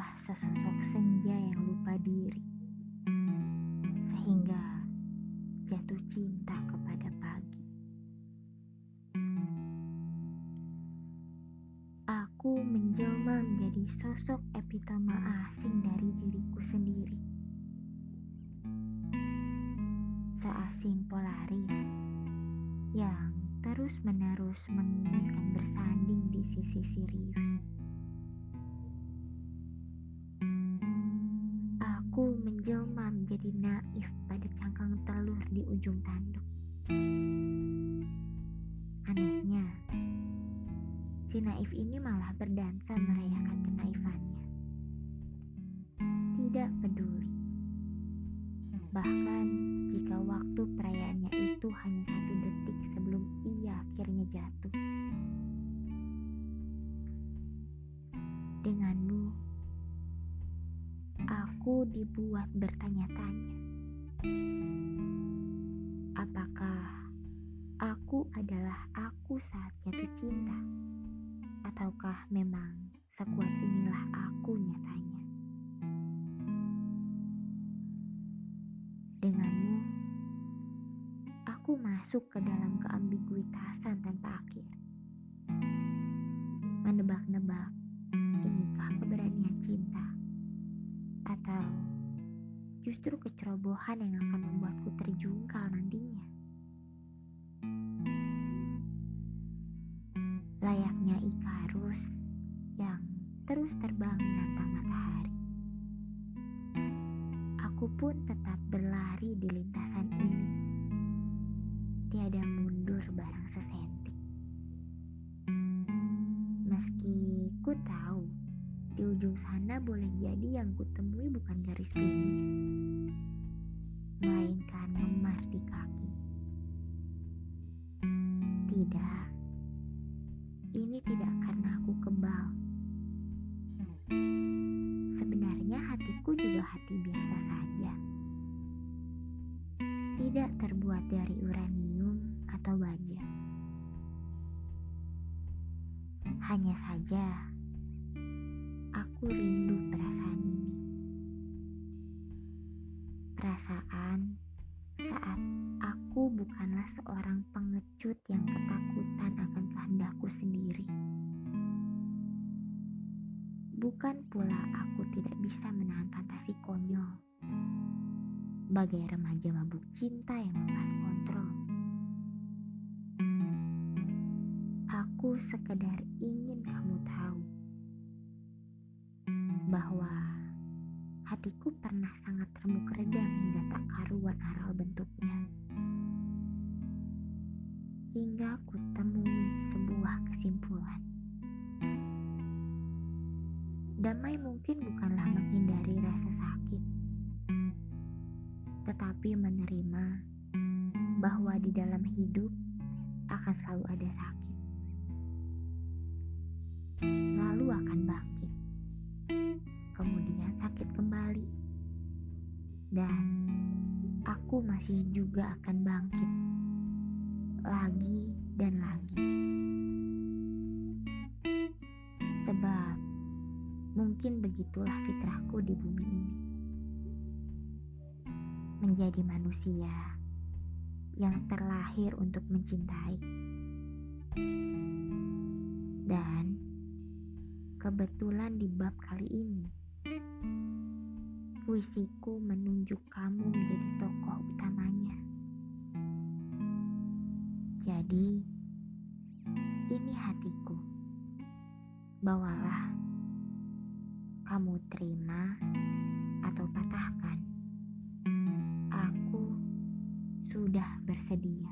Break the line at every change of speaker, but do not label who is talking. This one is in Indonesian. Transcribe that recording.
adalah sesosok senja yang lupa diri, sehingga jatuh cinta kepada pagi. Aku menjelma menjadi sosok epitoma asing dari diriku sendiri. Seasing polaris yang terus-menerus menginginkan bersanding di sisi serius. Menjelma menjadi naif pada cangkang telur di ujung tanduk. Anehnya, si naif ini malah berdansa merayakan kenaifannya. Tidak peduli. Bahkan jika waktu perayaannya itu hanya aku dibuat bertanya-tanya. Apakah aku adalah aku saat jatuh cinta? Ataukah memang sekuat inilah aku nyatanya? Denganmu, aku masuk ke dalam keambiguitasan tanpa akhir. Justru kecerobohan yang akan membuatku terjungkal nantinya? Layaknya Ikarus yang terus terbang menantang matahari. Aku pun tetap berlari di lintasan ini. Ujung sana boleh jadi yang kutemui bukan garis finish, melainkan memar di kaki. Tidak, ini tidak karena aku kebal. Sebenarnya hatiku juga hati biasa saja. Tidak terbuat dari uranium atau baja. Hanya saja aku rindu perasaan ini. Perasaan saat aku bukanlah seorang pengecut yang ketakutan akan kehendakku sendiri. Bukan pula aku tidak bisa menahan fantasi konyol. Bagai remaja mabuk cinta yang lepas kontrol. Aku sekedar ingin kamu tahu bahwa hatiku pernah sangat remuk redam hingga tak karuan aral bentuknya. Hingga ku temui sebuah kesimpulan. Damai mungkin bukanlah menghindari rasa sakit, tetapi menerima bahwa di dalam hidup akan selalu ada sakit. Lalu akan masih juga akan bangkit lagi dan lagi. Sebab mungkin begitulah fitrahku di bumi ini. Menjadi manusia yang terlahir untuk mencintai. Dan kebetulan di bab kali ini puisiku menunjuk kamu Jadi, ini hatiku. Bawalah, kamu terima atau patahkan. Aku sudah bersedia.